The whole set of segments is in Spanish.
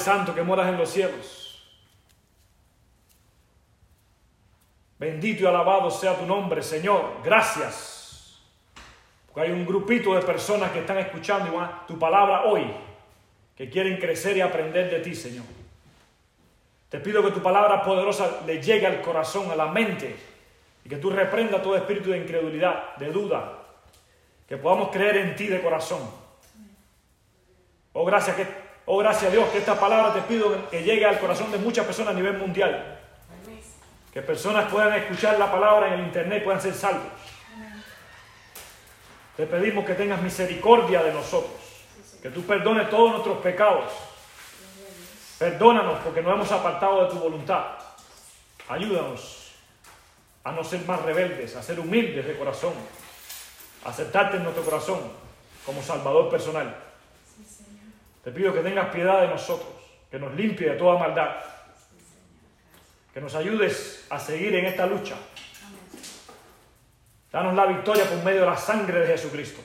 Santo que moras en los cielos. Bendito y alabado sea tu nombre, Señor. Gracias. Porque hay un grupito de personas que están escuchando tu palabra hoy, que quieren crecer y aprender de ti, Señor. Te pido que tu palabra poderosa le llegue al corazón, a la mente, y que tú reprenda todo espíritu de incredulidad, de duda, que podamos creer en ti de corazón. Oh, gracias, que, oh, gracias a Dios que esta palabra te pido que llegue al corazón de muchas personas a nivel mundial. Que personas puedan escuchar la palabra en el internet y puedan ser salvos. Te pedimos que tengas misericordia de nosotros, que tú perdones todos nuestros pecados. Perdónanos porque nos hemos apartado de tu voluntad. Ayúdanos a no ser más rebeldes, a ser humildes de corazón, a aceptarte en nuestro corazón como Salvador personal. Te pido que tengas piedad de nosotros, que nos limpie de toda maldad, que nos ayudes a seguir en esta lucha. Danos la victoria por medio de la sangre de Jesucristo.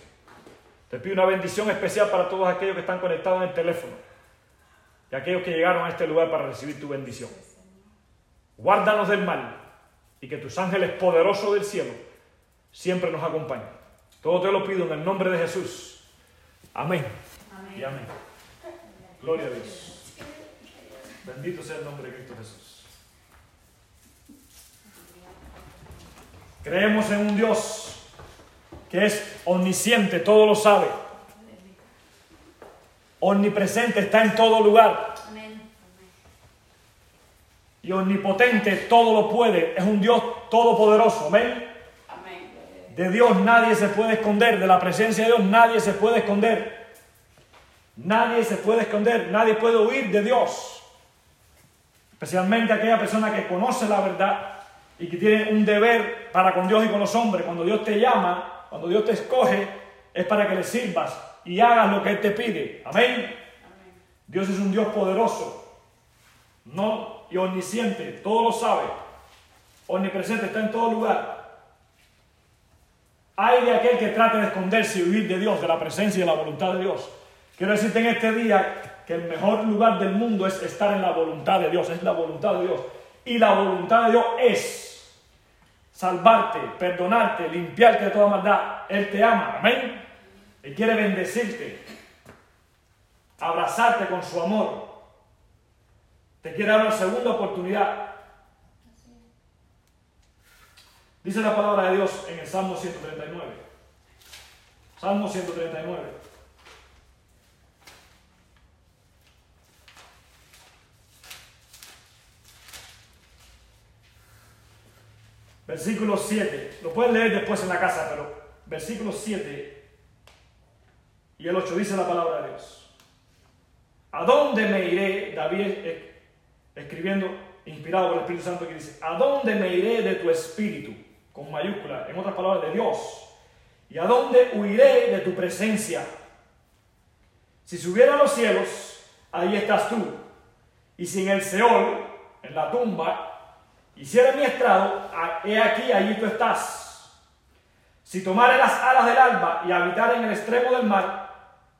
Te pido una bendición especial para todos aquellos que están conectados en el teléfono y aquellos que llegaron a este lugar para recibir tu bendición. Guárdanos del mal y que tus ángeles poderosos del cielo siempre nos acompañen. Todo te lo pido en el nombre de Jesús. Amén. amén. Y amén. Gloria a Dios. Bendito sea el nombre de Cristo Jesús. Creemos en un Dios que es omnisciente, todo lo sabe. Omnipresente, está en todo lugar. Y omnipotente, todo lo puede. Es un Dios todopoderoso. Amén. De Dios nadie se puede esconder, de la presencia de Dios nadie se puede esconder. Nadie se puede esconder, nadie puede huir de Dios. Especialmente aquella persona que conoce la verdad y que tiene un deber para con Dios y con los hombres. Cuando Dios te llama, cuando Dios te escoge, es para que le sirvas y hagas lo que Él te pide. Amén. Dios es un Dios poderoso, no y omnisciente, todo lo sabe, omnipresente, está en todo lugar. Hay de aquel que trate de esconderse y huir de Dios, de la presencia y de la voluntad de Dios. Quiero decirte en este día que el mejor lugar del mundo es estar en la voluntad de Dios, es la voluntad de Dios. Y la voluntad de Dios es salvarte, perdonarte, limpiarte de toda maldad. Él te ama, amén. Él quiere bendecirte, abrazarte con su amor. Te quiere dar una segunda oportunidad. Dice la palabra de Dios en el Salmo 139. Salmo 139. Versículo 7. Lo pueden leer después en la casa, pero versículo 7 y el 8 dice la palabra de Dios. ¿A dónde me iré? David escribiendo, inspirado por el Espíritu Santo, que dice, ¿a dónde me iré de tu espíritu? Con mayúscula, en otras palabras, de Dios. ¿Y a dónde huiré de tu presencia? Si subiera a los cielos, ahí estás tú. Y si en el Seol, en la tumba, hiciera mi estrado, he aquí, allí tú estás. Si tomare las alas del alba y habitar en el extremo del mar,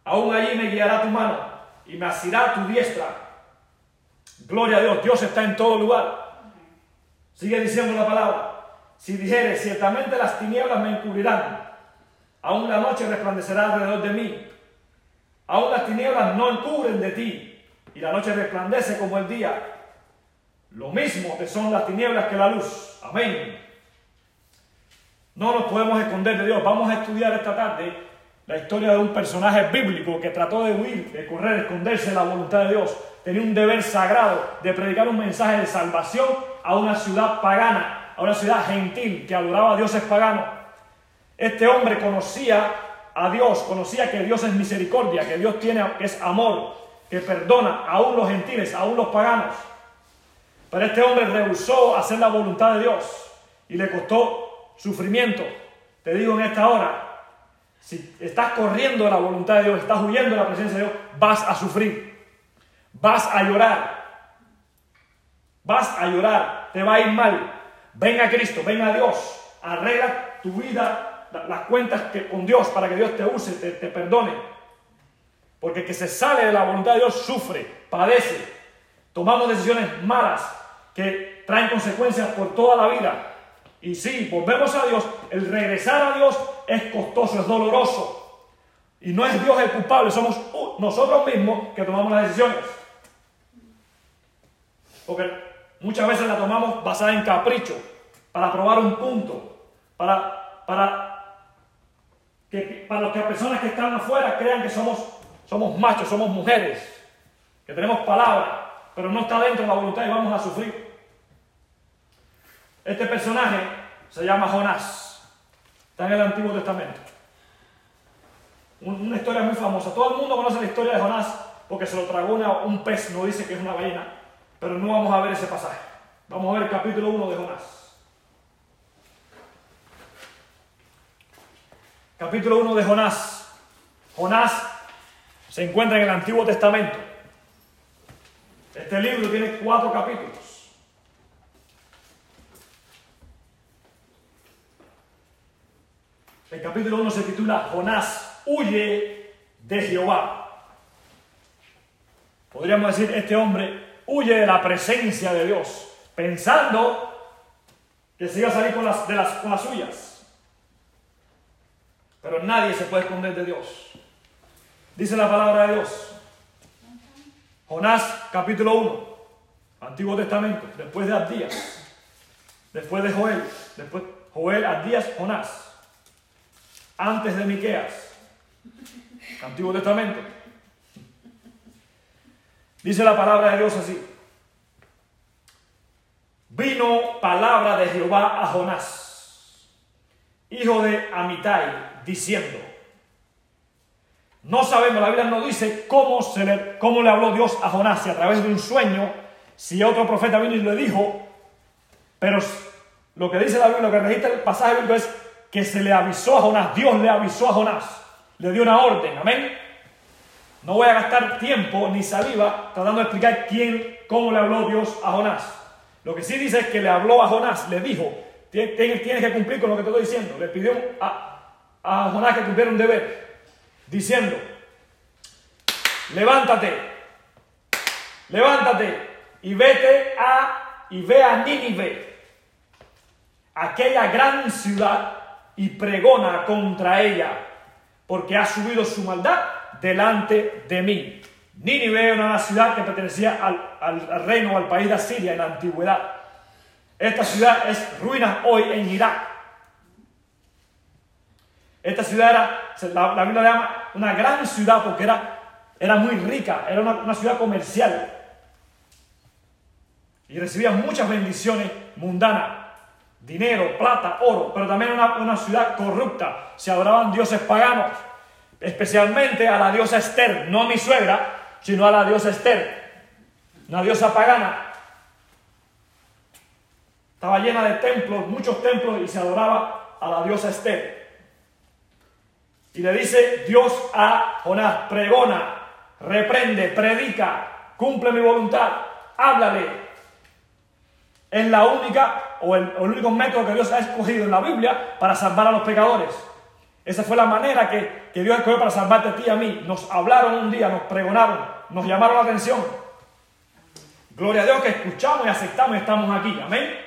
aún allí me guiará tu mano y me asirá tu diestra. Gloria a Dios, Dios está en todo lugar. Sigue diciendo la palabra. Si dijere, ciertamente las tinieblas me encubrirán, aún la noche resplandecerá alrededor de mí. Aún las tinieblas no encubren de ti, y la noche resplandece como el día. Lo mismo que son las tinieblas que la luz. Amén. No nos podemos esconder de Dios. Vamos a estudiar esta tarde la historia de un personaje bíblico que trató de huir, de correr, esconderse de la voluntad de Dios. Tenía un deber sagrado de predicar un mensaje de salvación a una ciudad pagana, a una ciudad gentil que adoraba a dioses paganos. Este hombre conocía a Dios, conocía que Dios es misericordia, que Dios tiene, es amor, que perdona aún los gentiles, aún los paganos. Pero este hombre rehusó hacer la voluntad de Dios y le costó sufrimiento. Te digo en esta hora, si estás corriendo de la voluntad de Dios, estás huyendo de la presencia de Dios, vas a sufrir, vas a llorar, vas a llorar, te va a ir mal. Ven a Cristo, ven a Dios, arregla tu vida, las cuentas que, con Dios para que Dios te use, te, te perdone. Porque el que se sale de la voluntad de Dios sufre, padece. Tomamos decisiones malas que traen consecuencias por toda la vida. Y si volvemos a Dios, el regresar a Dios es costoso, es doloroso. Y no es Dios el culpable, somos nosotros mismos que tomamos las decisiones. Porque muchas veces la tomamos basada en capricho, para probar un punto, para, para, que, para que personas que están afuera crean que somos, somos machos, somos mujeres, que tenemos palabra, pero no está dentro de la voluntad y vamos a sufrir. Este personaje se llama Jonás, está en el Antiguo Testamento. Una historia muy famosa. Todo el mundo conoce la historia de Jonás porque se lo tragó un pez, no dice que es una ballena, pero no vamos a ver ese pasaje. Vamos a ver el capítulo 1 de Jonás. capítulo 1 de Jonás. Jonás se encuentra en el Antiguo Testamento. Este libro tiene cuatro capítulos. El capítulo 1 se titula Jonás huye de Jehová. Podríamos decir, este hombre huye de la presencia de Dios, pensando que se iba a salir con las, de las, con las suyas. Pero nadie se puede esconder de Dios. Dice la palabra de Dios. Jonás capítulo 1, Antiguo Testamento, después de Abdías, después de Joel, después Joel, Abdías, Jonás, antes de Miqueas, Antiguo Testamento. Dice la palabra de Dios así. Vino palabra de Jehová a Jonás, hijo de Amitai, diciendo. No sabemos, la Biblia no dice cómo, se le, cómo le habló Dios a Jonás, si a través de un sueño, si otro profeta vino y le dijo, pero lo que dice la Biblia, lo que registra el pasaje bíblico es que se le avisó a Jonás, Dios le avisó a Jonás, le dio una orden, amén. No voy a gastar tiempo ni saliva tratando de explicar quién, cómo le habló Dios a Jonás. Lo que sí dice es que le habló a Jonás, le dijo, tienes que cumplir con lo que te estoy diciendo. Le pidió a, Jonás que cumpliera un deber, diciendo, levántate, levántate y vete a, y ve a Nínive, aquella gran ciudad, y pregona contra ella, porque ha subido su maldad delante de mí. Nínive era una ciudad que pertenecía al, al reino, al país de Asiria en la antigüedad. Esta ciudad es ruina hoy en Irak. Esta ciudad era, la, Biblia la llama una gran ciudad porque era, era muy rica, era una, ciudad comercial. Y recibía muchas bendiciones mundanas, dinero, plata, oro, pero también una, una ciudad corrupta. Se adoraban dioses paganos, especialmente a la diosa Esther, no a mi suegra, sino a la diosa Esther, una diosa pagana. Estaba llena de templos, muchos templos, y se adoraba a la diosa Esther. Y le dice Dios a Jonás, pregona, reprende, predica, cumple mi voluntad, háblale. Es la única o el, único método que Dios ha escogido en la Biblia para salvar a los pecadores. Esa fue la manera que, que Dios escogió para salvarte a ti y a mí. Nos hablaron un día, nos pregonaron, nos llamaron la atención. Gloria a Dios que escuchamos y aceptamos y estamos aquí. Amén.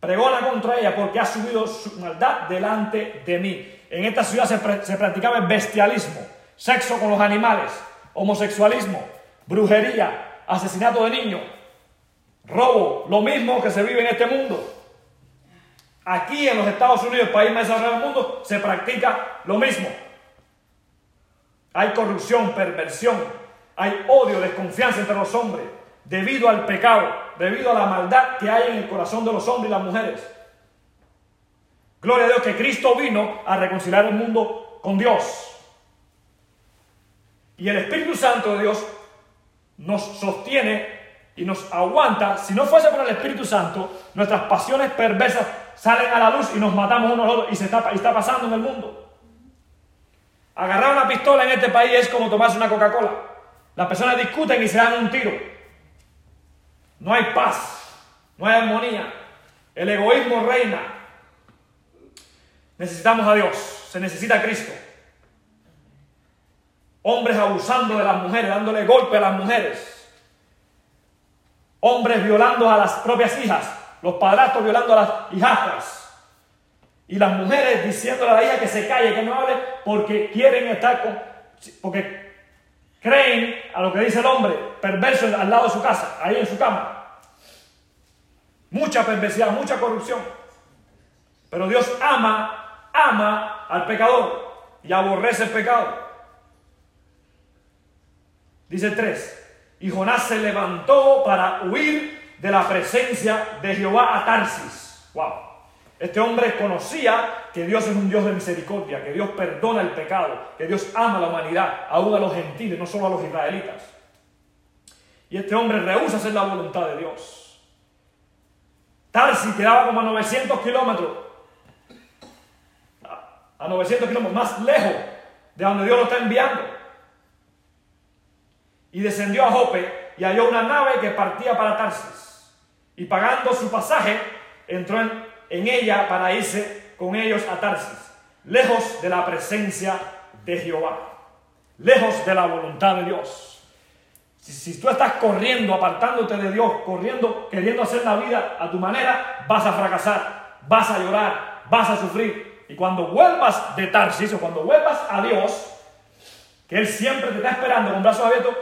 Pregona contra ella porque ha subido su maldad delante de mí. En esta ciudad se, practicaba el bestialismo, sexo con los animales, homosexualismo, brujería, asesinato de niños, robo, lo mismo que se vive en este mundo. Aquí en los Estados Unidos, el país más desarrollado del mundo, se practica lo mismo. Hay corrupción, perversión, hay odio, desconfianza entre los hombres, debido al pecado, debido a la maldad que hay en el corazón de los hombres y las mujeres. Gloria a Dios que Cristo vino a reconciliar el mundo con Dios. Y el Espíritu Santo de Dios nos sostiene y nos aguanta. Si no fuese por el Espíritu Santo, nuestras pasiones perversas salen a la luz y nos matamos unos a otros y, se está, y está pasando en el mundo. Agarrar una pistola en este país es como tomarse una Coca-Cola. Las personas discuten y se dan un tiro. No hay paz, no hay armonía. El egoísmo reina. Necesitamos a Dios, se necesita a Cristo. Hombres abusando de las mujeres, dándole golpe a las mujeres. Hombres violando a las propias hijas. Los padrastros violando a las hijastras. Y las mujeres diciéndole a la hija que se calle, que no hable, porque quieren estar con. Porque creen a lo que dice el hombre, perverso al lado de su casa, ahí en su cama. Mucha perversidad, mucha corrupción. Pero Dios ama, ama al pecador y aborrece el pecado. Dice 3. Y Jonás se levantó para huir de la presencia de Jehová a Tarsis. Wow. Este hombre conocía que Dios es un Dios de misericordia, que Dios perdona el pecado, que Dios ama a la humanidad, aún a los gentiles, no solo a los israelitas. Y este hombre rehúsa hacer la voluntad de Dios. Tarsis quedaba como a 900 kilómetros, a 900 kilómetros más lejos de donde Dios lo está enviando. Y descendió a Jope y halló una nave que partía para Tarsis. Y pagando su pasaje, entró en ella para irse con ellos a Tarsis, lejos de la presencia de Jehová, lejos de la voluntad de Dios. Si, tú estás corriendo, apartándote de Dios, corriendo, queriendo hacer la vida a tu manera, vas a fracasar, vas a llorar, vas a sufrir. Y cuando vuelvas de Tarsis o cuando vuelvas a Dios, que Él siempre te está esperando con brazos abiertos,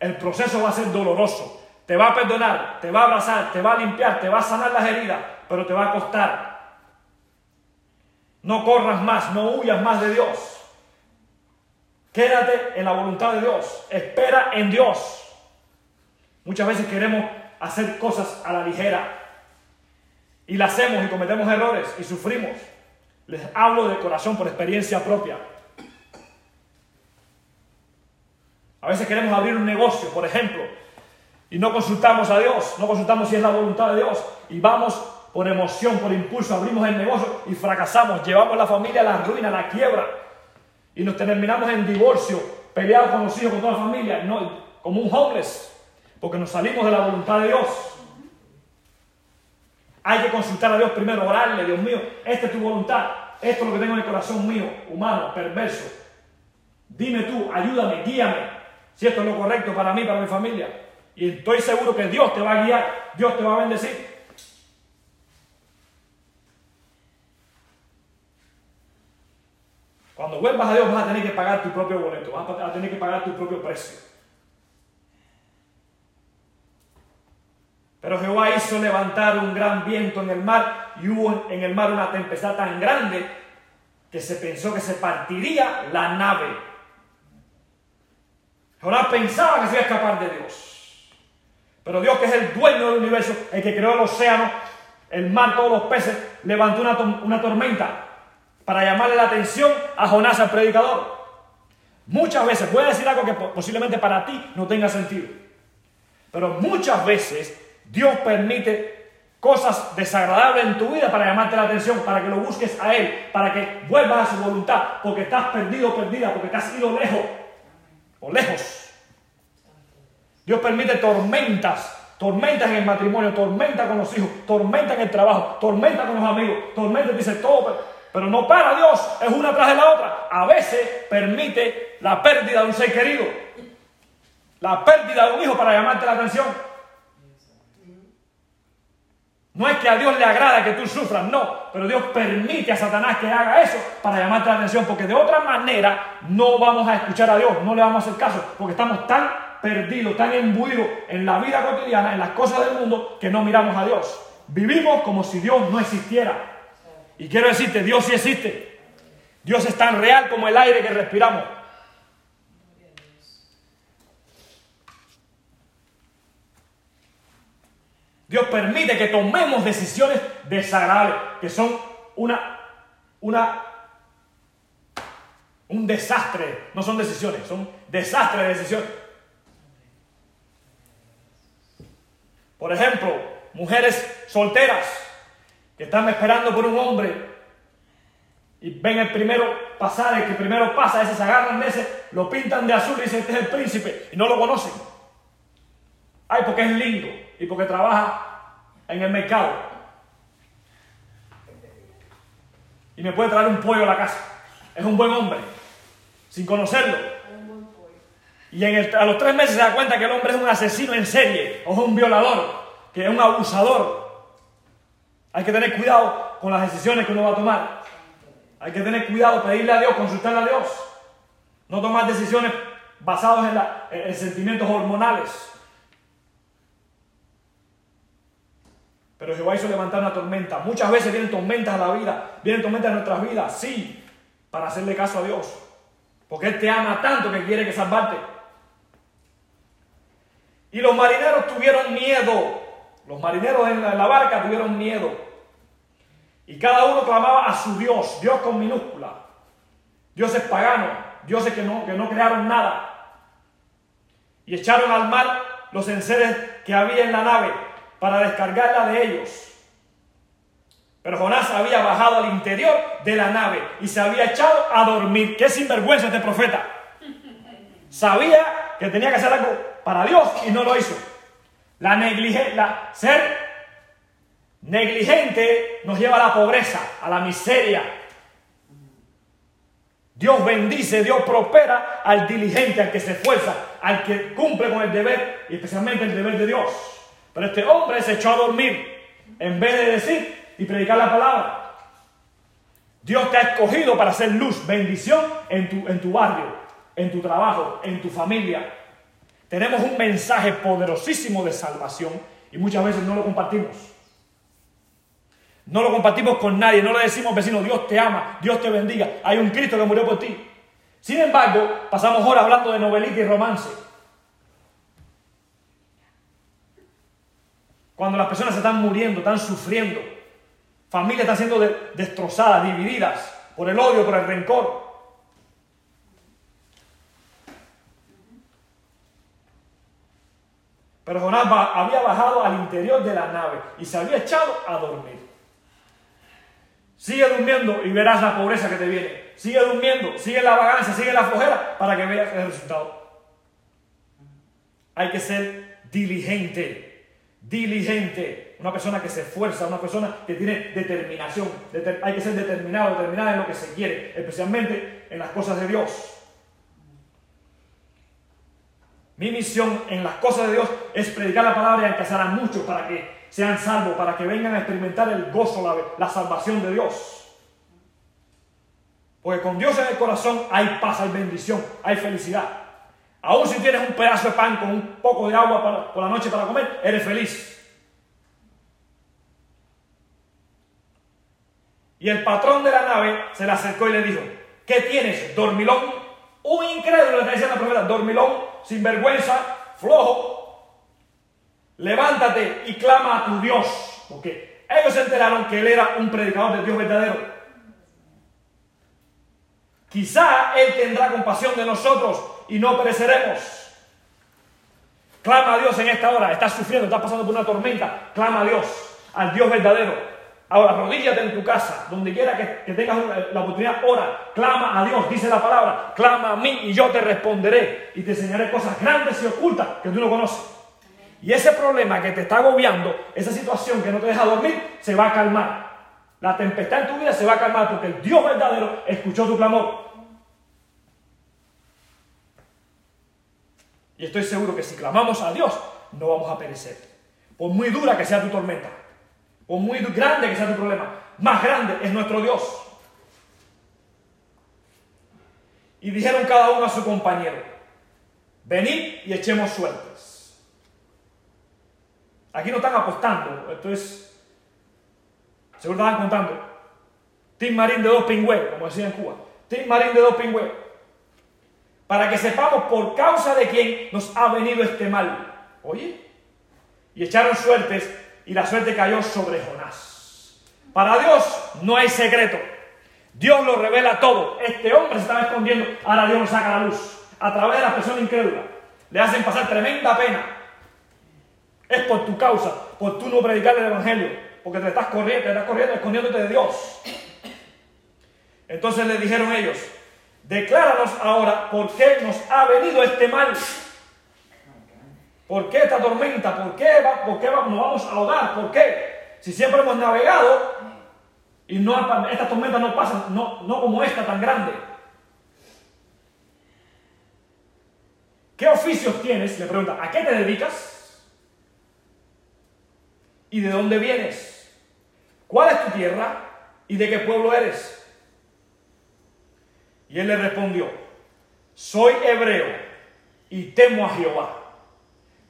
el proceso va a ser doloroso. Te va a perdonar, te va a abrazar, te va a limpiar, te va a sanar las heridas, pero te va a costar. No corras más, no huyas más de Dios. Quédate en la voluntad de Dios. Espera en Dios. Muchas veces queremos hacer cosas a la ligera y la hacemos y cometemos errores y sufrimos. Les hablo de corazón por experiencia propia. A veces queremos abrir un negocio, por ejemplo, y no consultamos a Dios, no consultamos si es la voluntad de Dios y vamos por emoción, por impulso, abrimos el negocio y fracasamos, llevamos la familia a la ruina, a la quiebra y nos terminamos en divorcio, peleados con los hijos, con toda la familia, no, como un homeless, porque nos salimos de la voluntad de Dios. Hay que consultar a Dios primero, orarle, Dios mío, esta es tu voluntad, esto es lo que tengo en el corazón mío, humano, perverso. Dime tú, ayúdame, guíame, si esto es lo correcto para mí, para mi familia. Y estoy seguro que Dios te va a guiar, Dios te va a bendecir. Cuando vuelvas a Dios vas a tener que pagar tu propio boleto, vas a tener que pagar tu propio precio. Pero Jehová hizo levantar un gran viento en el mar y hubo en el mar una tempestad tan grande que se pensó que se partiría la nave. Jehová pensaba que se iba a escapar de Dios. Pero Dios, que es el dueño del universo, el que creó el océano, el mar, todos los peces, levantó una, una tormenta para llamarle la atención a Jonás, al predicador. Muchas veces, voy a decir algo que posiblemente para ti no tenga sentido, pero muchas veces Dios permite cosas desagradables en tu vida para llamarte la atención, para que lo busques a Él, para que vuelvas a su voluntad, porque estás perdido perdida, porque te has ido lejos o lejos. Dios permite tormentas, tormentas en el matrimonio, tormenta con los hijos, tormenta en el trabajo, tormenta con los amigos, tormenta, dice todo, pero no para Dios, es una tras de la otra. A veces permite la pérdida de un ser querido, la pérdida de un hijo para llamarte la atención. No es que a Dios le agrada que tú sufras, no, pero Dios permite a Satanás que haga eso para llamarte la atención, porque de otra manera no vamos a escuchar a Dios, no le vamos a hacer caso, porque estamos tan perdidos, tan imbuidos en la vida cotidiana, en las cosas del mundo, que no miramos a Dios. Vivimos como si Dios no existiera. Y quiero decirte, Dios sí existe. Dios es tan real como el aire que respiramos. Dios permite que tomemos decisiones desagradables, que son una, una, un desastre. No son decisiones, son desastres de decisiones. Por ejemplo, mujeres solteras que están esperando por un hombre y ven el primero pasar, el que primero pasa, ese se agarran ese, lo pintan de azul y dicen este es el príncipe y no lo conocen. Ay, porque es lindo y porque trabaja en el mercado. Y me puede traer un pollo a la casa. Es un buen hombre, sin conocerlo. Y a los tres meses se da cuenta que el hombre es un asesino en serie, o es un violador, que es un abusador. Hay que tener cuidado con las decisiones que uno va a tomar. Hay que tener cuidado, pedirle a Dios, consultarle a Dios. No tomar decisiones basadas en, en sentimientos hormonales. Pero Jehová hizo levantar una tormenta. Muchas veces vienen tormentas a la vida, vienen tormentas a nuestras vidas, sí, para hacerle caso a Dios. Porque Él te ama tanto que quiere que salvarte. Y los marineros tuvieron miedo. Los marineros en la, barca tuvieron miedo. Y cada uno clamaba a su Dios, Dios con minúscula. Dios es pagano, dioses que no, que no crearon nada. Y echaron al mar los enseres que había en la nave para descargarla de ellos. Pero Jonás había bajado al interior de la nave y se había echado a dormir. Qué sinvergüenza este profeta. Sabía que tenía que hacer algo para Dios y no lo hizo. La negligencia, ser negligente nos lleva a la pobreza, a la miseria. Dios bendice, Dios prospera al diligente, al que se esfuerza, al que cumple con el deber y especialmente el deber de Dios. Pero este hombre se echó a dormir en vez de decir y predicar la palabra. Dios te ha escogido para hacer luz, bendición en tu, en tu barrio, en tu trabajo, en tu familia. Tenemos un mensaje poderosísimo de salvación y muchas veces no lo compartimos. No lo compartimos con nadie, no le decimos vecino, Dios te ama, Dios te bendiga, hay un Cristo que murió por ti. Sin embargo, pasamos horas hablando de novelita y romance. Cuando las personas se están muriendo, están sufriendo, familias están siendo destrozadas, divididas por el odio, por el rencor. Pero Jonás había bajado al interior de la nave y se había echado a dormir. Sigue durmiendo y verás la pobreza que te viene. Sigue durmiendo, sigue la vagancia, sigue la flojera para que veas el resultado. Hay que ser diligente diligente, una persona que se esfuerza, una persona que tiene determinación. hay que ser determinado, determinada en lo que se quiere, especialmente en las cosas de Dios. Mi misión en las cosas de Dios es predicar la palabra y alcanzar a muchos para que sean salvos, para que vengan a experimentar el gozo, la, la salvación de Dios. Porque con Dios en el corazón hay paz, hay bendición, hay felicidad. Aún si tienes un pedazo de pan con un poco de agua por la noche para comer, eres feliz. Y el patrón de la nave se le acercó y le dijo, ¿qué tienes, dormilón? Un incrédulo le está diciendo la profeta, dormilón, sinvergüenza, flojo. Levántate y clama a tu Dios. Porque ellos se enteraron que él era un predicador de Dios verdadero. Quizá Él tendrá compasión de nosotros y no pereceremos. Clama a Dios en esta hora. Estás sufriendo, estás pasando por una tormenta. Clama a Dios, al Dios verdadero. Ahora, rodíllate en tu casa, donde quiera que, tengas la oportunidad, ora, clama a Dios, dice la palabra, clama a mí y yo te responderé y te enseñaré cosas grandes y ocultas que tú no conoces. Y ese problema que te está agobiando, esa situación que no te deja dormir, se va a calmar. La tempestad en tu vida se va a calmar porque el Dios verdadero escuchó tu clamor. Y estoy seguro que si clamamos a Dios, no vamos a perecer. Por muy dura que sea tu tormenta, por muy grande que sea tu problema, más grande es nuestro Dios. Y dijeron cada uno a su compañero, venid y echemos suertes. Aquí no están apostando, esto es, seguro estaban contando. Tim Marín de dos pingües, como decía en Cuba. Tim Marín de dos pingües para que sepamos por causa de quién nos ha venido este mal. Oye, y echaron suertes y la suerte cayó sobre Jonás. Para Dios no hay secreto. Dios lo revela todo. Este hombre se estaba escondiendo, ahora Dios lo saca a la luz. A través de la persona incrédula. Le hacen pasar tremenda pena. Es por tu causa, por tu no predicar el Evangelio. Porque te estás corriendo, te estás corriendo, escondiéndote de Dios. Entonces le dijeron ellos, Decláranos ahora por qué nos ha venido este mal. ¿Por qué esta tormenta? ¿Por qué, por qué nos vamos a ahogar? ¿Por qué? Si siempre hemos navegado y no, estas tormentas no pasan, no, no como esta tan grande. ¿qué oficios tienes? Le pregunta, ¿a qué te dedicas? ¿Y de dónde vienes? ¿Cuál es tu tierra? ¿Y de qué pueblo eres? Y él le respondió, soy hebreo y temo a Jehová,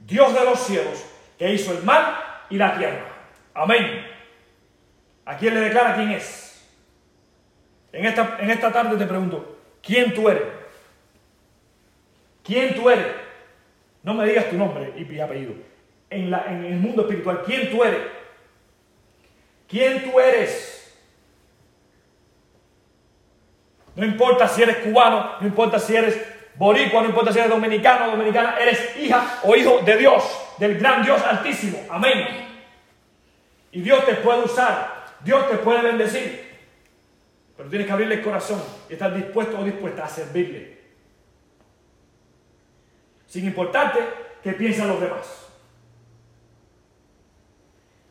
Dios de los cielos, que hizo el mar y la tierra. Amén. ¿A quién le declara quién es? En esta, en esta tarde te pregunto, ¿quién tú eres? ¿Quién tú eres? No me digas tu nombre y apellido. En, la, en el mundo espiritual, ¿quién tú eres? ¿Quién tú eres? No importa si eres cubano, no importa si eres boricua, no importa si eres dominicano o dominicana, eres hija o hijo de Dios, del gran Dios altísimo. Amén. Y Dios te puede usar, Dios te puede bendecir. Pero tienes que abrirle el corazón y estar dispuesto o dispuesta a servirle. Sin importarte qué piensan los demás.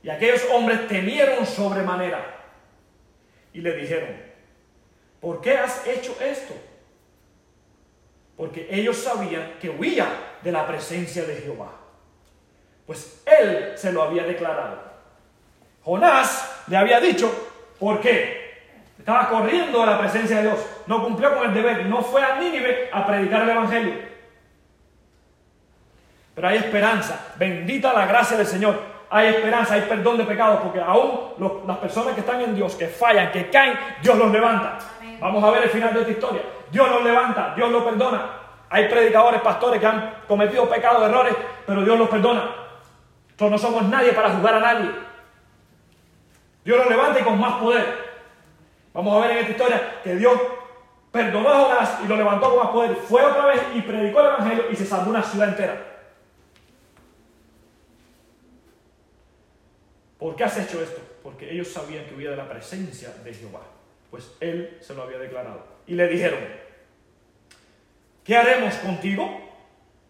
Y aquellos hombres temieron sobremanera y le dijeron, ¿Por qué has hecho esto? Porque ellos sabían que huía de la presencia de Jehová. Pues él se lo había declarado. Jonás le había dicho, ¿por qué? Estaba corriendo de la presencia de Dios. No cumplió con el deber. No fue a Nínive a predicar el Evangelio. Pero hay esperanza. Bendita la gracia del Señor. Hay esperanza, hay perdón de pecados. Porque aún las personas que están en Dios, que fallan, que caen, Dios los levanta. Vamos a ver el final de esta historia. Dios los levanta, Dios los perdona. Hay predicadores, pastores que han cometido pecados, errores, pero Dios los perdona. Nosotros no somos nadie para juzgar a nadie. Dios los levanta y con más poder. Vamos a ver en esta historia que Dios perdonó a Jonás y lo levantó con más poder. Fue otra vez y predicó el Evangelio y se salvó una ciudad entera. ¿Por qué has hecho esto? Porque ellos sabían que huía de la presencia de Jehová pues él se lo había declarado. Y le dijeron, ¿qué haremos contigo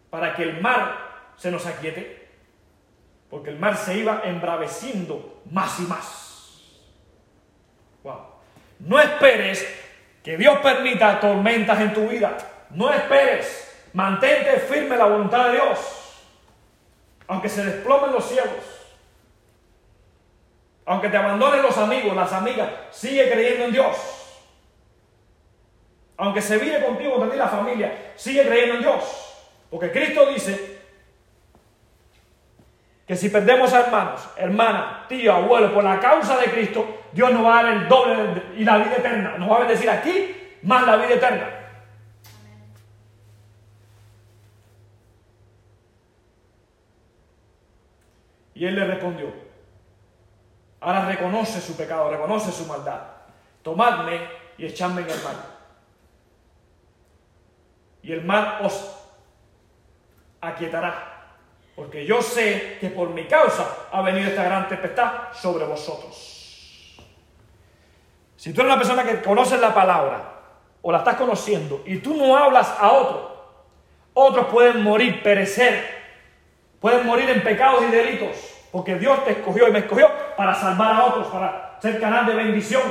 para que el mar se nos aquiete? Porque el mar se iba embraveciendo más y más. Wow. No esperes que Dios permita tormentas en tu vida. No esperes. Mantente firme la voluntad de Dios. Aunque se desplomen los cielos aunque te abandonen los amigos, las amigas, sigue creyendo en Dios. Aunque se vive contigo, contra la familia, sigue creyendo en Dios. Porque Cristo dice que si perdemos a hermanos, hermanas, tío, abuelo, por la causa de Cristo, Dios nos va a dar el doble y la vida eterna. Nos va a bendecir aquí más la vida eterna. Y él le respondió, Ahora reconoce su pecado, reconoce su maldad. Tomadme y echadme en el mar. Y el mar os aquietará. Porque yo sé que por mi causa ha venido esta gran tempestad sobre vosotros. Si tú eres una persona que conoces la palabra o la estás conociendo y tú no hablas a otro, otros pueden morir, perecer, pueden morir en pecados y delitos porque Dios te escogió y me escogió para salvar a otros, para ser canal de bendición.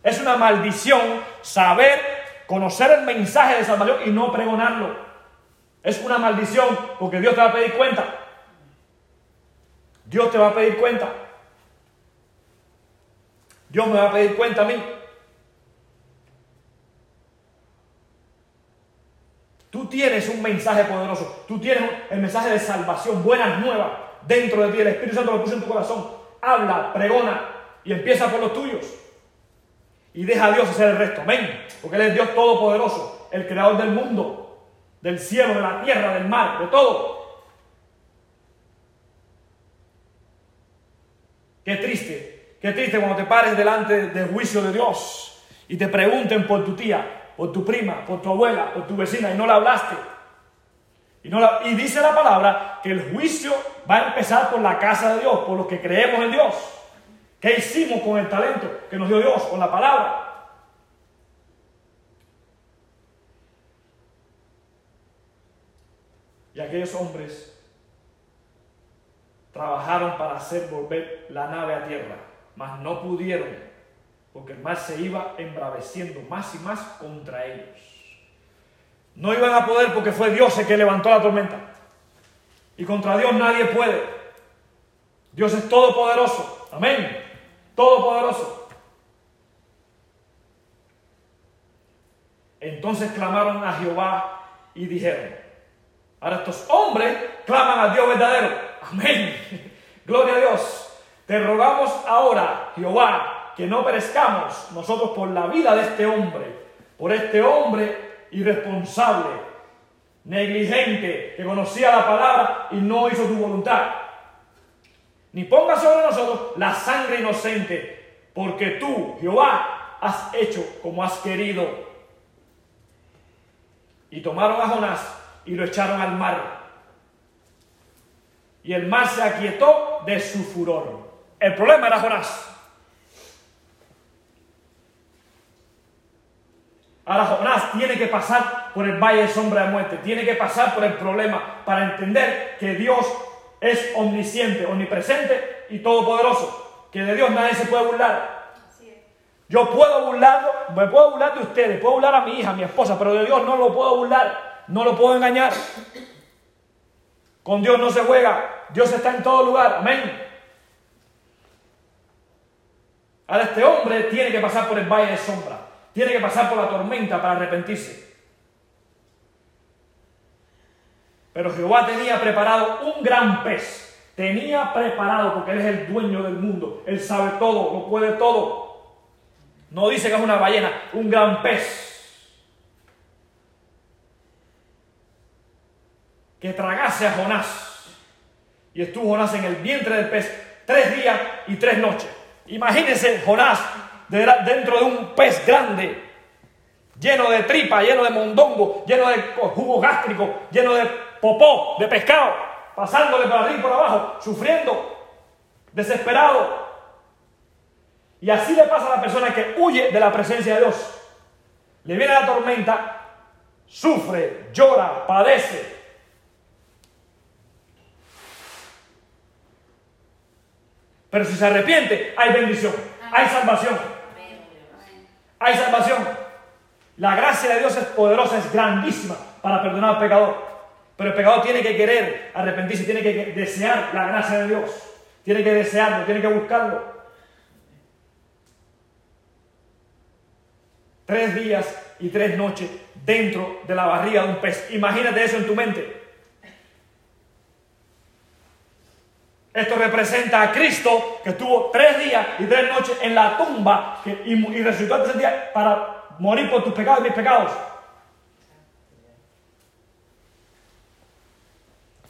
Es una maldición saber, conocer el mensaje de salvación y no pregonarlo. Es una maldición porque Dios te va a pedir cuenta. Dios te va a pedir cuenta. Dios me va a pedir cuenta a mí. Tú tienes un mensaje poderoso. Tú tienes el mensaje de salvación, buenas nuevas dentro de ti. El Espíritu Santo lo puso en tu corazón. Habla, pregona y empieza por los tuyos. Y deja a Dios hacer el resto. Amén. Porque Él es Dios todopoderoso, el creador del mundo, del cielo, de la tierra, del mar, de todo. Qué triste, qué triste cuando te pares delante del juicio de Dios y te pregunten por tu tía, por tu prima, por tu abuela, por tu vecina y no la hablaste. Y, dice la palabra que el juicio va a empezar por la casa de Dios, por los que creemos en Dios. ¿Qué hicimos con el talento que nos dio Dios, con la palabra? Y aquellos hombres trabajaron para hacer volver la nave a tierra, mas no pudieron porque el mar se iba embraveciendo más y más contra ellos. No iban a poder porque fue Dios el que levantó la tormenta. Y contra Dios nadie puede. Dios es todopoderoso. Amén. Todopoderoso. Entonces clamaron a Jehová y dijeron, ahora estos hombres claman al Dios verdadero. Amén. Gloria a Dios. Te rogamos ahora, Jehová, que no perezcamos nosotros por la vida de este hombre, por este hombre irresponsable, negligente, que conocía la palabra y no hizo tu voluntad. Ni ponga sobre nosotros la sangre inocente, porque tú, Jehová, has hecho como has querido. Y tomaron a Jonás y lo echaron al mar. Y el mar se aquietó de su furor. El problema era Jonás. Ahora Jonás tiene que pasar por el valle de sombra de muerte, tiene que pasar por el problema para entender que Dios es omnisciente, omnipresente y todopoderoso, que de Dios nadie se puede burlar. Yo puedo burlarlo, me puedo burlar de ustedes, puedo burlar a mi hija, a mi esposa, pero de Dios no lo puedo burlar, no lo puedo engañar. Con Dios no se juega, Dios está en todo lugar, amén. Ahora este hombre tiene que pasar por el valle de sombra, tiene que pasar por la tormenta para arrepentirse. Pero Jehová tenía preparado un gran pez. Tenía preparado, porque Él es el dueño del mundo. Él sabe todo, lo puede todo. No dice que es una ballena, un gran pez. Que tragase a Jonás. Y estuvo Jonás en el vientre del pez tres días y tres noches. Imagínense Jonás dentro de un pez grande, lleno de tripa, lleno de mondongo, lleno de jugo gástrico, lleno de popó, de pescado, pasándole por arriba y por abajo, sufriendo, desesperado. Y así le pasa a la persona que huye de la presencia de Dios. Le viene la tormenta, sufre, llora, padece. Pero si se arrepiente, hay bendición, hay salvación. Hay salvación. La gracia de Dios es poderosa, es grandísima para perdonar al pecador. Pero el pecador tiene que querer arrepentirse, tiene que desear la gracia de Dios. Tiene que desearlo, tiene que buscarlo. Tres días y tres noches dentro de la barriga de un pez. Imagínate eso en tu mente. Esto representa a Cristo que estuvo tres días y tres noches en la tumba y, resucitó el tercer día para morir por tus pecados y mis pecados.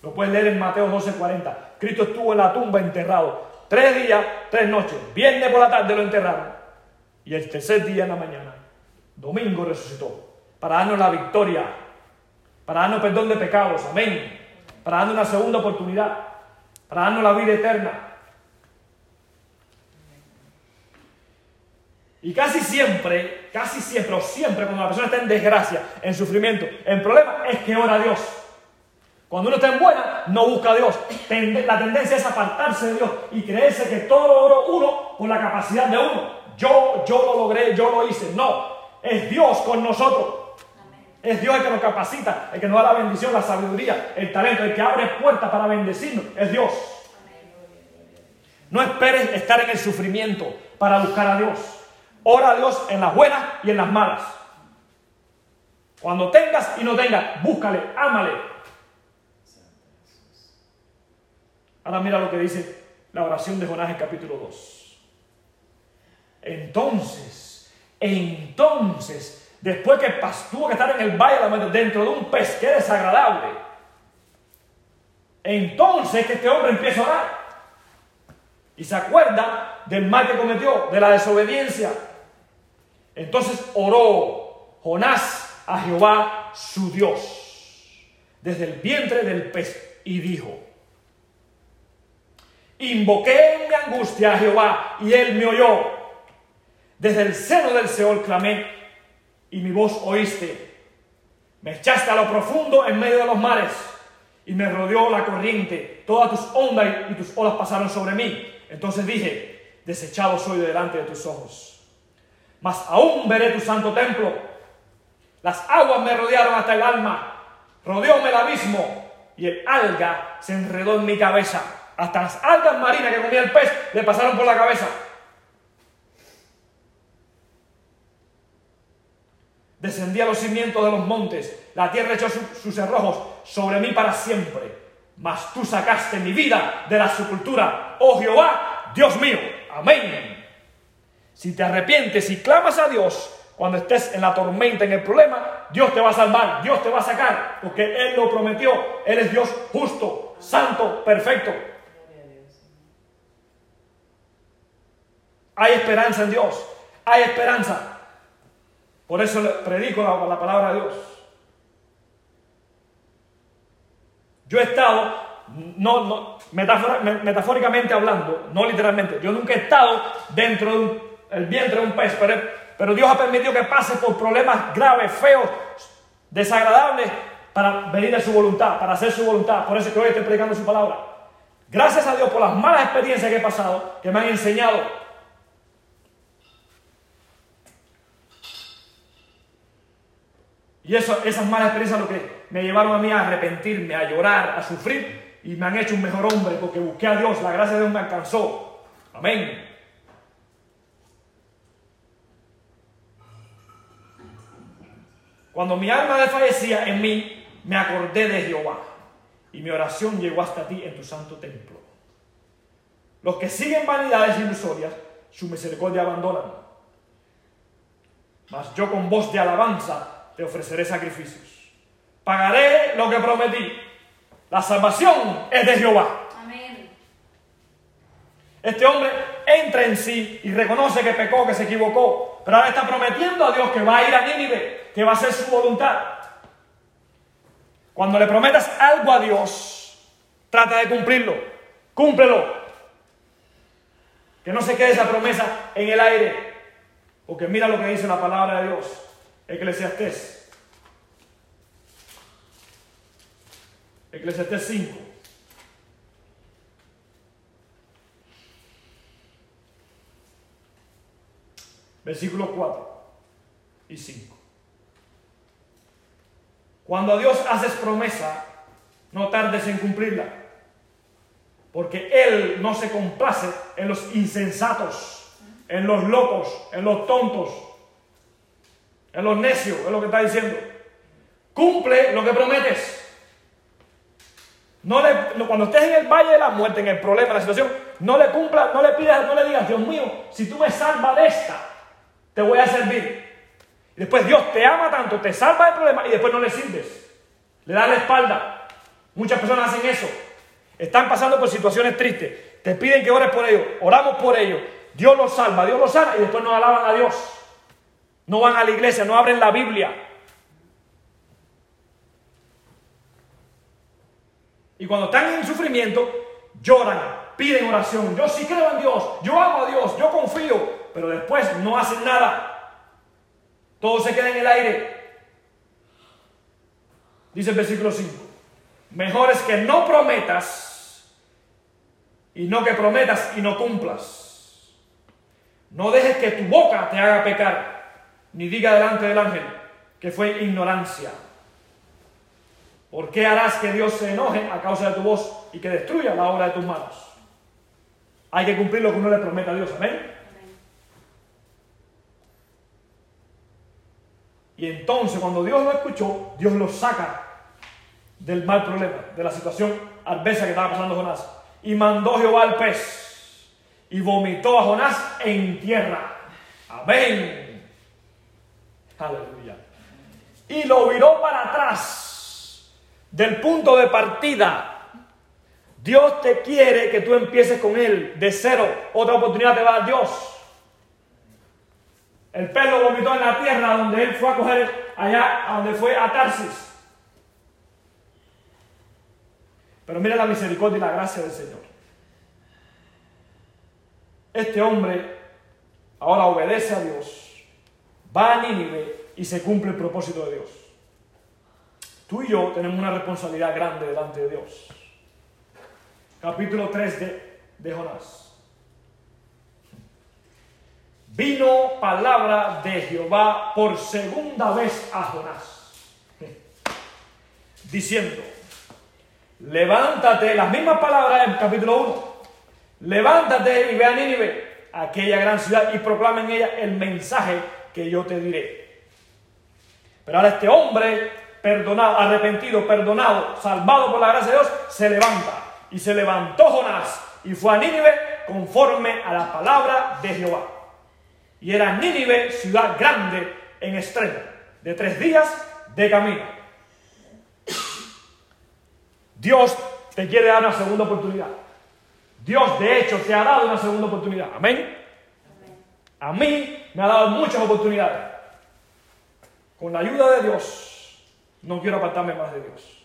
Lo puedes leer en Mateo 12:40. Cristo estuvo en la tumba enterrado. Tres días, tres noches. Viernes por la tarde lo enterraron. Y el tercer día en la mañana, domingo resucitó. Para darnos la victoria. Para darnos perdón de pecados. Amén. Para darnos una segunda oportunidad. Para darnos la vida eterna. Y casi siempre, casi siempre o siempre cuando la persona está en desgracia, en sufrimiento, en problema, es que ora a Dios. Cuando uno está en buena, no busca a Dios. La tendencia es apartarse de Dios y creerse que todo lo uno por la capacidad de uno. Yo, yo lo logré, yo lo hice. No, es Dios con nosotros. Es Dios el que nos capacita, el que nos da la bendición, la sabiduría, el talento, el que abre puertas para bendecirnos. Es Dios. No esperes estar en el sufrimiento para buscar a Dios. Ora a Dios en las buenas y en las malas. Cuando tengas y no tengas, búscale, ámale, Ahora mira lo que dice la oración de Jonás en capítulo 2. Entonces, entonces, después que tuvo que estar en el valle dentro de un pez, que desagradable. Entonces que este hombre empieza a orar. Y se acuerda del mal que cometió, de la desobediencia. Entonces oró Jonás a Jehová su Dios, desde el vientre del pez, y dijo, Invoqué en mi angustia a Jehová y él me oyó. Desde el seno del Seol clamé y mi voz oíste. Me echaste a lo profundo en medio de los mares y me rodeó la corriente. Todas tus ondas y tus olas pasaron sobre mí. Entonces dije, desechado soy delante de tus ojos. Mas aún veré tu santo templo. Las aguas me rodearon hasta el alma. Rodeóme el abismo y el alga se enredó en mi cabeza. Hasta las algas marinas que comía el pez le pasaron por la cabeza. Descendí a los cimientos de los montes. La tierra echó sus cerrojos sobre mí para siempre. Mas tú sacaste mi vida de la sepultura. Oh Jehová, Dios mío. Amén. Si te arrepientes y clamas a Dios cuando estés en la tormenta, en el problema, Dios te va a salvar, Dios te va a sacar, porque Él lo prometió. Él es Dios justo, santo, perfecto. Hay esperanza en Dios, hay esperanza. Por eso predico la, palabra de Dios. Yo he estado, no, no, metafóricamente hablando, no literalmente, yo nunca he estado dentro del vientre de un pez, pero pero Dios ha permitido que pase por problemas graves, feos, desagradables, para venir a su voluntad, para hacer su voluntad. Por eso es que hoy estoy predicando su palabra. Gracias a Dios por las malas experiencias que he pasado, que me han enseñado. Y esas malas experiencias lo que me llevaron a mí a arrepentirme, a llorar, a sufrir y me han hecho un mejor hombre porque busqué a Dios, la gracia de Dios me alcanzó. Amén. Cuando mi alma desfallecía en mí, me acordé de Jehová y mi oración llegó hasta ti en tu santo templo. Los que siguen vanidades ilusorias, su misericordia abandonan. Mas yo con voz de alabanza te ofreceré sacrificios. Pagaré lo que prometí. La salvación es de Jehová. Amén. Este hombre entra en sí y reconoce que pecó, que se equivocó, pero ahora está prometiendo a Dios que va a ir a Nínive que va a ser su voluntad. Cuando le prometas algo a Dios, trata de cumplirlo. Cúmplelo. Que no se quede esa promesa en el aire. Porque mira lo que dice la palabra de Dios. Eclesiastés. Eclesiastés 5. Versículos 4 y 5. Cuando a Dios haces promesa, no tardes en cumplirla. Porque Él no se complace en los insensatos, en los locos, en los tontos, en los necios, es lo que está diciendo. Cumple lo que prometes. No le, cuando estés en el valle de la muerte, en el problema, en la situación, no le cumpla, no le pidas, no le digas, Dios mío, si tú me salvas de esta, te voy a servir. Después Dios te ama tanto, te salva del problema y después no le sirves. Le das la espalda. Muchas personas hacen eso. Están pasando por situaciones tristes. Te piden que ores por ellos. Oramos por ellos. Dios los salva, Dios los sana y después no alaban a Dios. No van a la iglesia, no abren la Biblia. Y cuando están en sufrimiento, lloran, piden oración. Yo sí creo en Dios, yo amo a Dios, yo confío, pero después no hacen nada. Todo se queda en el aire. Dice el versículo 5. Mejor es que no prometas y no que prometas y no cumplas. No dejes que tu boca te haga pecar, ni diga delante del ángel que fue ignorancia. ¿Por qué harás que Dios se enoje a causa de tu voz y que destruya la obra de tus manos? Hay que cumplir lo que uno le promete a Dios. Amén. Y entonces cuando Dios lo escuchó, Dios lo saca del mal problema, de la situación adversa que estaba pasando Jonás. Y mandó Jehová al pez y vomitó a Jonás en tierra. Amén. Aleluya. Y lo viró para atrás del punto de partida. Dios te quiere que tú empieces con Él de cero. Otra oportunidad te va a dar Dios. El pez lo vomitó en la tierra donde él fue a coger allá, a donde fue a Tarsis. Pero mira la misericordia y la gracia del Señor. Este hombre ahora obedece a Dios, va a Nínive y se cumple el propósito de Dios. Tú y yo tenemos una responsabilidad grande delante de Dios. Capítulo 3 de, de Jonás. vino palabra de Jehová por segunda vez a Jonás, diciendo, levántate, las mismas palabras en capítulo 1, levántate y ve a Nínive, aquella gran ciudad, y proclama en ella el mensaje que yo te diré. Pero ahora este hombre, perdonado, arrepentido, perdonado, salvado por la gracia de Dios, se levanta. Y se levantó Jonás y fue a Nínive conforme a la palabra de Jehová. Y era Nínive ciudad grande en extremo, de tres días de camino. Dios te quiere dar una segunda oportunidad. Dios de hecho te ha dado una segunda oportunidad. Amén. A mí me ha dado muchas oportunidades. Con la ayuda de Dios, no quiero apartarme más de Dios.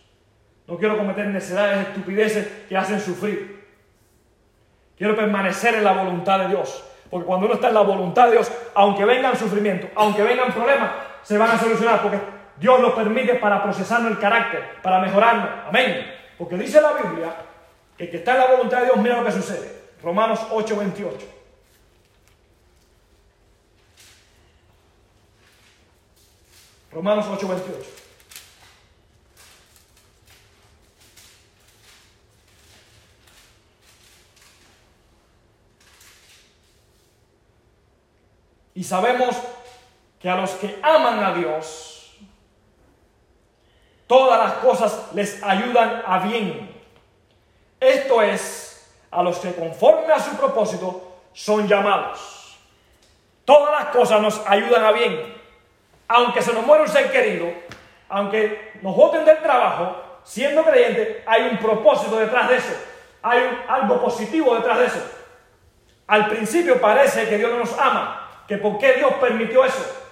No quiero cometer necedades, estupideces que hacen sufrir. Quiero permanecer en la voluntad de Dios. Porque cuando uno está en la voluntad de Dios, aunque vengan sufrimientos, aunque vengan problemas, se van a solucionar. Porque Dios los permite para procesarnos el carácter, para mejorarnos. Amén. Porque dice la Biblia que el que está en la voluntad de Dios, mira lo que sucede. Romanos 8, 28. Romanos 8, 28. Y sabemos que a los que aman a Dios, todas las cosas les ayudan a bien. Esto es, a los que conforme a su propósito son llamados. Todas las cosas nos ayudan a bien. Aunque se nos muera un ser querido, aunque nos voten del trabajo, siendo creyente, hay un propósito detrás de eso. Hay algo positivo detrás de eso. Al principio parece que Dios no nos ama, que por qué Dios permitió eso.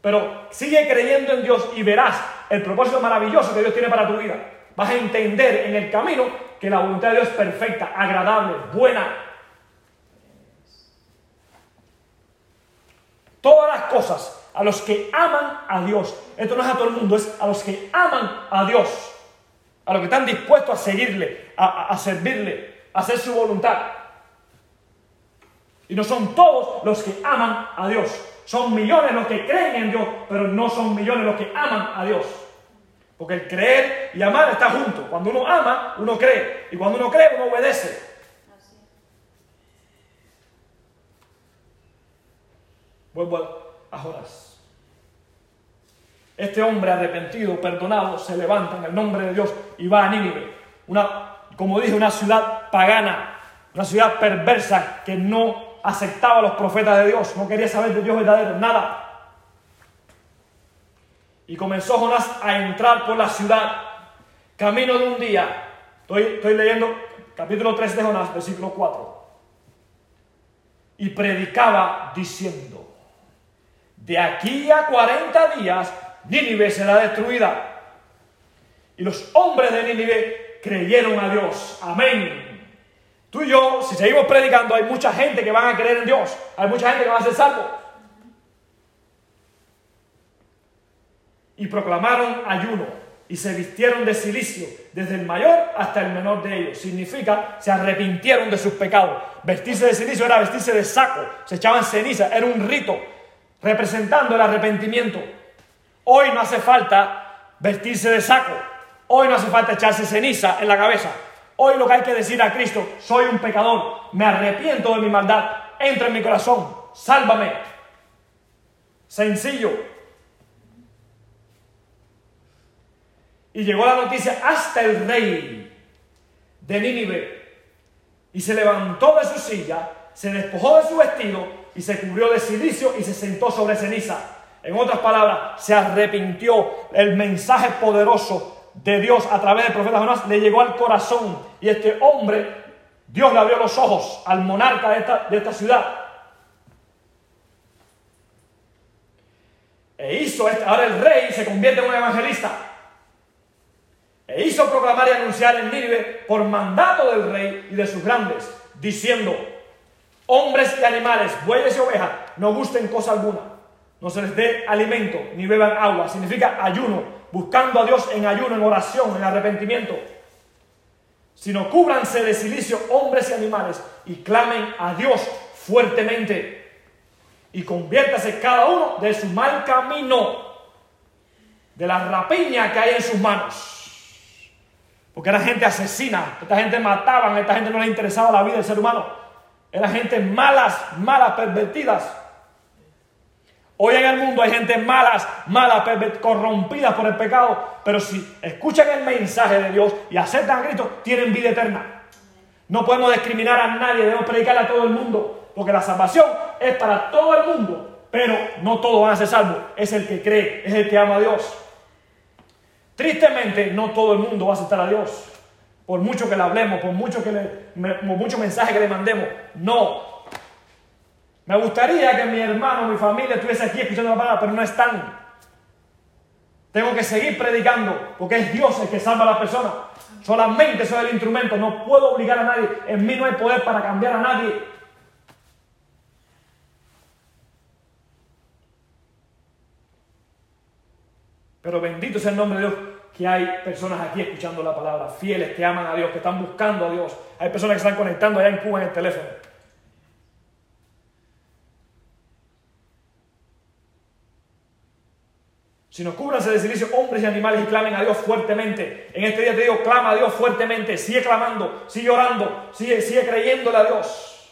Pero sigue creyendo en Dios y verás el propósito maravilloso que Dios tiene para tu vida. Vas a entender en el camino que la voluntad de Dios es perfecta, agradable, buena. Todas las cosas a los que aman a Dios. Esto no es a todo el mundo, es a los que aman a Dios. A los que están dispuestos a seguirle, a, servirle, a hacer su voluntad. Y no son todos los que aman a Dios. Son millones los que creen en Dios, pero no son millones los que aman a Dios. Porque el creer y amar está junto. Cuando uno ama, uno cree. Y cuando uno cree, uno obedece. Vuelvo a Jonás. Este hombre arrepentido, perdonado, se levanta en el nombre de Dios y va a Nínive. Una, como dije, una ciudad pagana, una ciudad perversa que no aceptaba a los profetas de Dios, no quería saber de Dios verdadero, nada. Y comenzó Jonás a entrar por la ciudad, camino de un día. Estoy, estoy leyendo capítulo 3 de Jonás, versículo 4. Y predicaba diciendo, de aquí a 40 días Nínive será destruida. Y los hombres de Nínive creyeron a Dios. Amén. Tú y yo, si seguimos predicando, hay mucha gente que van a creer en Dios. Hay mucha gente que va a ser salvo. Y proclamaron ayuno y se vistieron de silicio, desde el mayor hasta el menor de ellos. Significa, se arrepintieron de sus pecados. Vestirse de silicio era vestirse de saco, se echaban ceniza, era un rito representando el arrepentimiento. Hoy no hace falta vestirse de saco, hoy no hace falta echarse ceniza en la cabeza. Hoy lo que hay que decir a Cristo, soy un pecador, me arrepiento de mi maldad, entra en mi corazón, sálvame. Sencillo. Y llegó la noticia hasta el rey de Nínive y se levantó de su silla, se despojó de su vestido y se cubrió de silicio y se sentó sobre ceniza. En otras palabras, se arrepintió. El mensaje poderoso de Dios a través del profeta Jonás le llegó al corazón y este hombre, Dios le abrió los ojos al monarca de esta, ciudad. E hizo, este, ahora el rey se convierte en un evangelista. E hizo proclamar y anunciar en Nínive por mandato del rey y de sus grandes, diciendo, hombres y animales, bueyes y ovejas, no gusten cosa alguna, no se les dé alimento ni beban agua, significa ayuno, buscando a Dios en ayuno, en oración, en arrepentimiento, sino cúbranse de silicio hombres y animales y clamen a Dios fuertemente. y conviértase cada uno de su mal camino, de la rapiña que hay en sus manos. Porque era gente asesina, esta gente mataban, esta gente no le interesaba la vida del ser humano. Era gente malas, malas, pervertidas. Hoy en el mundo hay gente malas, malas, corrompidas por el pecado, pero si escuchan el mensaje de Dios y aceptan a Cristo, tienen vida eterna. No podemos discriminar a nadie, debemos predicarle a todo el mundo, porque la salvación es para todo el mundo, pero no todos van a ser salvos. Es el que cree, es el que ama a Dios. Tristemente, no todo el mundo va a aceptar a Dios. Por mucho que le hablemos, por mucho, que le, por mucho mensaje que le mandemos, no. Me gustaría que mi hermano, mi familia estuviese aquí escuchando la palabra, pero no están. Tengo que seguir predicando, porque es Dios el que salva a la persona. Solamente soy el instrumento, no puedo obligar a nadie. En mí no hay poder para cambiar a nadie. Pero bendito sea el nombre de Dios que hay personas aquí escuchando la palabra, fieles, que aman a Dios, que están buscando a Dios. Hay personas que están conectando allá en Cuba en el teléfono. Sino cúbranse de silicio hombres y animales y clamen a Dios fuertemente. En este día te digo, clama a Dios fuertemente, sigue clamando, sigue orando, sigue, sigue creyéndole a Dios.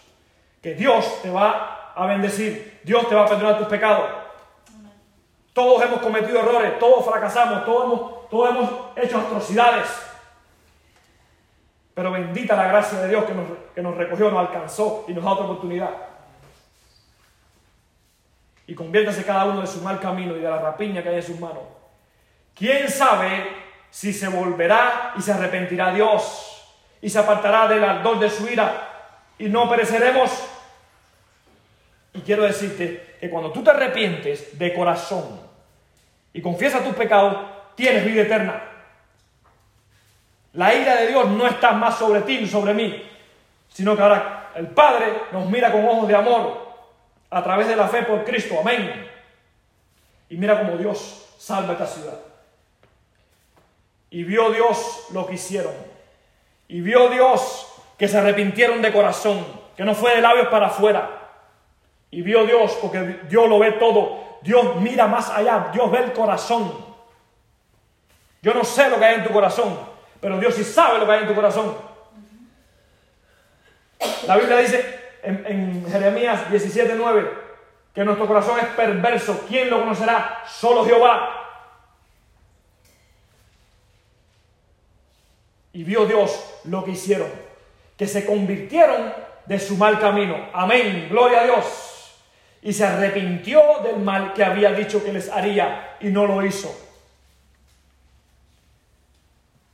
Que Dios te va a bendecir, Dios te va a perdonar tus pecados. Todos hemos cometido errores, todos fracasamos, todos hemos, todos hemos hecho atrocidades. Pero bendita la gracia de Dios que nos, que nos recogió, nos alcanzó y nos da otra oportunidad y conviértase cada uno de su mal camino y de la rapiña que hay en sus manos. ¿Quién sabe si se volverá y se arrepentirá Dios y se apartará del ardor de su ira y no pereceremos? Y quiero decirte que cuando tú te arrepientes de corazón y confiesas tus pecados, tienes vida eterna. La ira de Dios no está más sobre ti ni sobre mí, sino que ahora el Padre nos mira con ojos de amor a través de la fe por Cristo. Amén. Y mira cómo Dios salva esta ciudad. Y vio Dios lo que hicieron. Y vio Dios que se arrepintieron de corazón, que no fue de labios para afuera. Y vio Dios, porque Dios lo ve todo. Dios mira más allá, Dios ve el corazón. Yo no sé lo que hay en tu corazón, pero Dios sí sabe lo que hay en tu corazón. La Biblia dice, en, Jeremías 17:9 que nuestro corazón es perverso. ¿Quién lo conocerá? Solo Jehová. Y vio Dios lo que hicieron, que se convirtieron de su mal camino. Amén, gloria a Dios. Y se arrepintió del mal que había dicho que les haría y no lo hizo.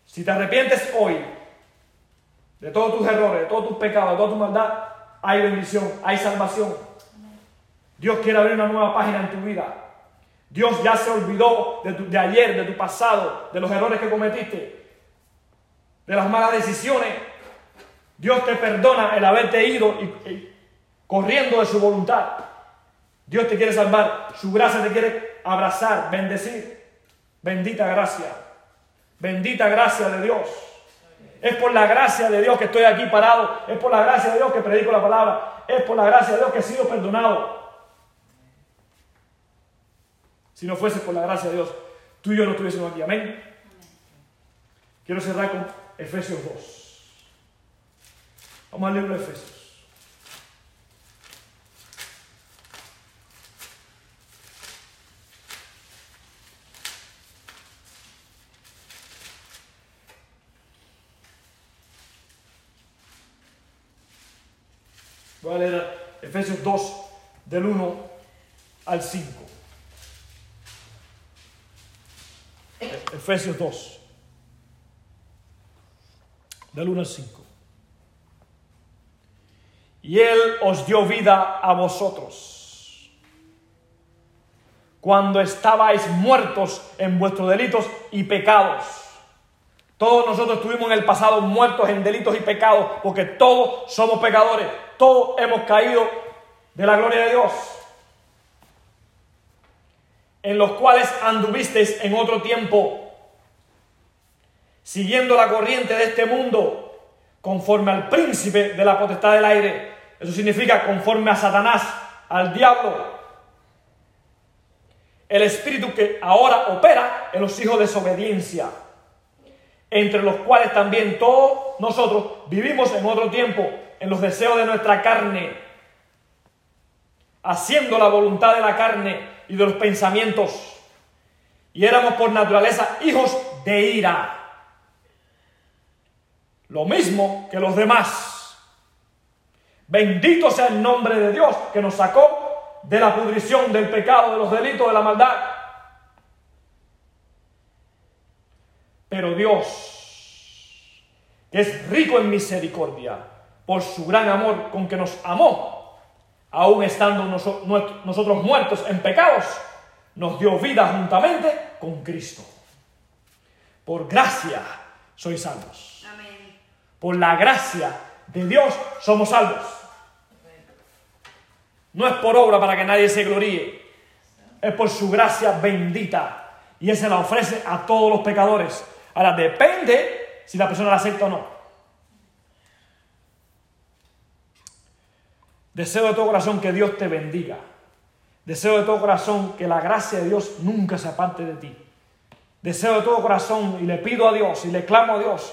Si te arrepientes hoy de todos tus errores, de todos tus pecados, de toda tu maldad, hay bendición, hay salvación. Dios quiere abrir una nueva página en tu vida. Dios ya se olvidó de, ayer, de tu pasado, de los errores que cometiste, de las malas decisiones. Dios te perdona el haberte ido y, corriendo de su voluntad. Dios te quiere salvar, su gracia te quiere abrazar, bendecir. Bendita gracia, bendita gracia de Dios. Es por la gracia de Dios que estoy aquí parado. Es por la gracia de Dios que predico la palabra. Es por la gracia de Dios que he sido perdonado. Si no fuese por la gracia de Dios, tú y yo no estuviésemos aquí. Amén. Quiero cerrar con Efesios 2. Vamos al libro Efesios. Voy a leer Efesios 2, del 1 al 5. Efesios 2, del 1 al 5. Y Él os dio vida a vosotros cuando estabais muertos en vuestros delitos y pecados todos nosotros estuvimos en el pasado muertos en delitos y pecados, porque todos somos pecadores, todos hemos caído de la gloria de Dios, en los cuales anduvisteis en otro tiempo, siguiendo la corriente de este mundo, conforme al príncipe de la potestad del aire. Eso significa conforme a Satanás, al diablo, el espíritu que ahora opera en los hijos de desobediencia, entre los cuales también todos nosotros vivimos en otro tiempo, en los deseos de nuestra carne, haciendo la voluntad de la carne y de los pensamientos, y éramos por naturaleza hijos de ira, lo mismo que los demás. Bendito sea el nombre de Dios que nos sacó de la pudrición, del pecado, de los delitos, de la maldad. Pero Dios, que es rico en misericordia, por su gran amor con que nos amó, aun estando nosotros muertos en pecados, nos dio vida juntamente con Cristo. Por gracia sois salvos. Por la gracia de Dios somos salvos. No es por obra para que nadie se gloríe. Es por su gracia bendita. Y Él se la ofrece a todos los pecadores. Ahora depende si la persona la acepta o no. Deseo de todo corazón que Dios te bendiga. Deseo de todo corazón que la gracia de Dios nunca se aparte de ti. Deseo de todo corazón y le pido a Dios y le clamo a Dios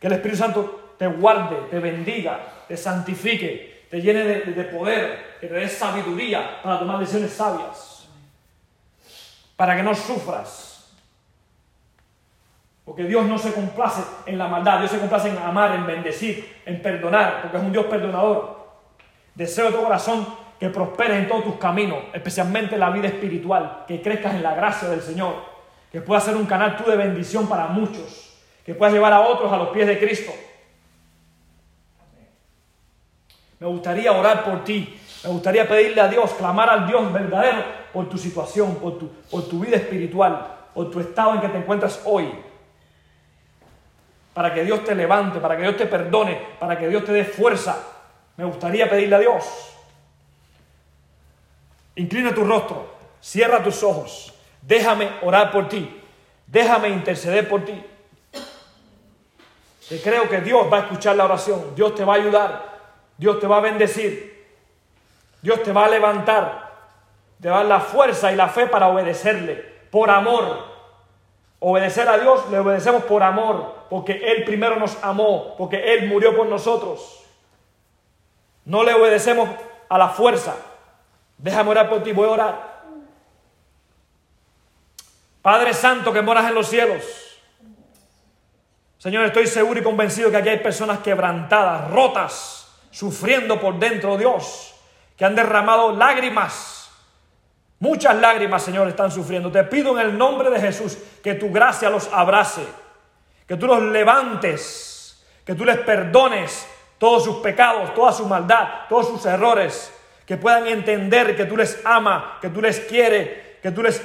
que el Espíritu Santo te guarde, te bendiga, te santifique, te llene de, poder, te dé sabiduría para tomar decisiones sabias, para que no sufras. Porque Dios no se complace en la maldad, Dios se complace en amar, en bendecir, en perdonar, porque es un Dios perdonador. Deseo de tu corazón que prosperes en todos tus caminos, especialmente en la vida espiritual, que crezcas en la gracia del Señor, que puedas ser un canal tú de bendición para muchos, que puedas llevar a otros a los pies de Cristo. Me gustaría orar por ti. Me gustaría pedirle a Dios, clamar al Dios verdadero por tu situación, por tu, por tu vida espiritual, por tu estado en que te encuentras hoy. Para que Dios te levante, para que Dios te perdone, para que Dios te dé fuerza. Me gustaría pedirle a Dios. Inclina tu rostro, cierra tus ojos, déjame orar por ti, déjame interceder por ti. Te creo que Dios va a escuchar la oración, Dios te va a ayudar, Dios te va a bendecir. Dios te va a levantar. Te va a dar la fuerza y la fe para obedecerle. Por amor. Obedecer a Dios le obedecemos por amor. Porque Él primero nos amó. Porque Él murió por nosotros. No le obedecemos a la fuerza. Déjame orar por ti. Voy a orar. Padre Santo que moras en los cielos. Señor, estoy seguro y convencido que aquí hay personas quebrantadas, rotas sufriendo por dentro, Dios, que han derramado lágrimas. Muchas lágrimas, Señor, están sufriendo. Te pido en el nombre de Jesús que tu gracia los abrace, que tú los levantes, que tú les perdones todos sus pecados, toda su maldad, todos sus errores, que puedan entender que tú les amas, que tú les quieres, que tú les,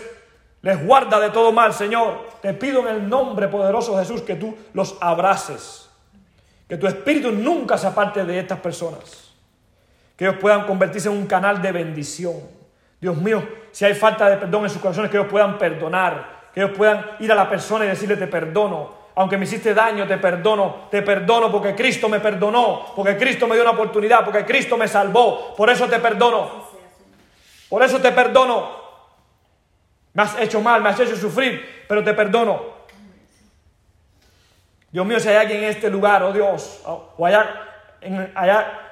les guardas de todo mal, Señor. Te pido en el nombre poderoso de Jesús que tú los abraces. Que tu espíritu nunca se aparte de estas personas. Que ellos puedan convertirse en un canal de bendición. Dios mío, si hay falta de perdón en sus corazones, que ellos puedan perdonar. Que ellos puedan ir a la persona y decirle te perdono. Aunque me hiciste daño, te perdono. Te perdono porque Cristo me perdonó. Porque Cristo me dio una oportunidad. Porque Cristo me salvó. Por eso te perdono. Por eso te perdono. Me has hecho mal, me has hecho sufrir, pero te perdono. Dios mío, si hay alguien en este lugar, oh Dios, o allá en,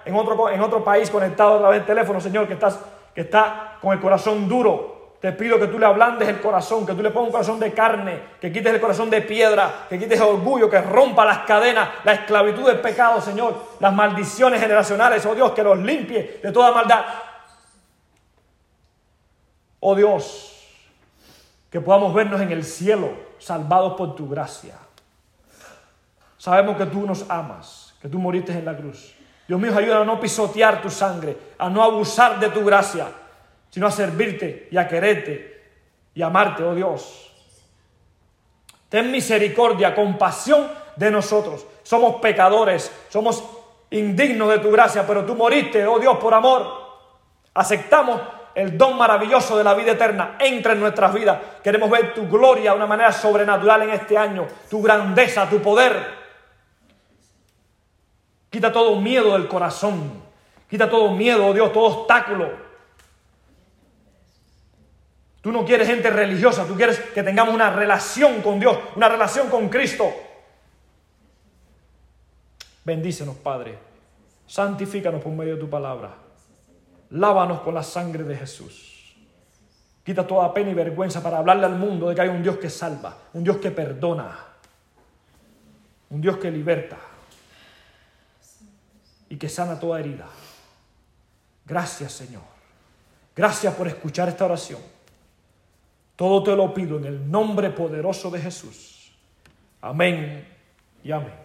en, otro, otro país conectado a través del teléfono, Señor, que, estás, que está con el corazón duro, te pido que tú le ablandes el corazón, que tú le pongas un corazón de carne, que quites el corazón de piedra, que quites el orgullo, que rompa las cadenas, la esclavitud del pecado, Señor, las maldiciones generacionales, oh Dios, que los limpie de toda maldad. Oh Dios, que podamos vernos en el cielo, salvados por tu gracia. Sabemos que tú nos amas, que tú moriste en la cruz. Dios mío, ayuda a no pisotear tu sangre, a no abusar de tu gracia, sino a servirte y a quererte y amarte, oh Dios. Ten misericordia, compasión de nosotros. Somos pecadores, somos indignos de tu gracia, pero tú moriste, oh Dios, por amor. Aceptamos el don maravilloso de la vida eterna. Entra en nuestras vidas. Queremos ver tu gloria de una manera sobrenatural en este año, tu grandeza, tu poder. Quita todo miedo del corazón. Quita todo miedo, oh Dios, todo obstáculo. Tú no quieres gente religiosa, tú quieres que tengamos una relación con Dios, una relación con Cristo. Bendícenos, Padre. Santifícanos por medio de tu palabra. Lávanos con la sangre de Jesús. Quita toda pena y vergüenza para hablarle al mundo de que hay un Dios que salva, un Dios que perdona, un Dios que liberta y que sana toda herida. Gracias, Señor. Gracias por escuchar esta oración. Todo te lo pido en el nombre poderoso de Jesús. Amén y amén.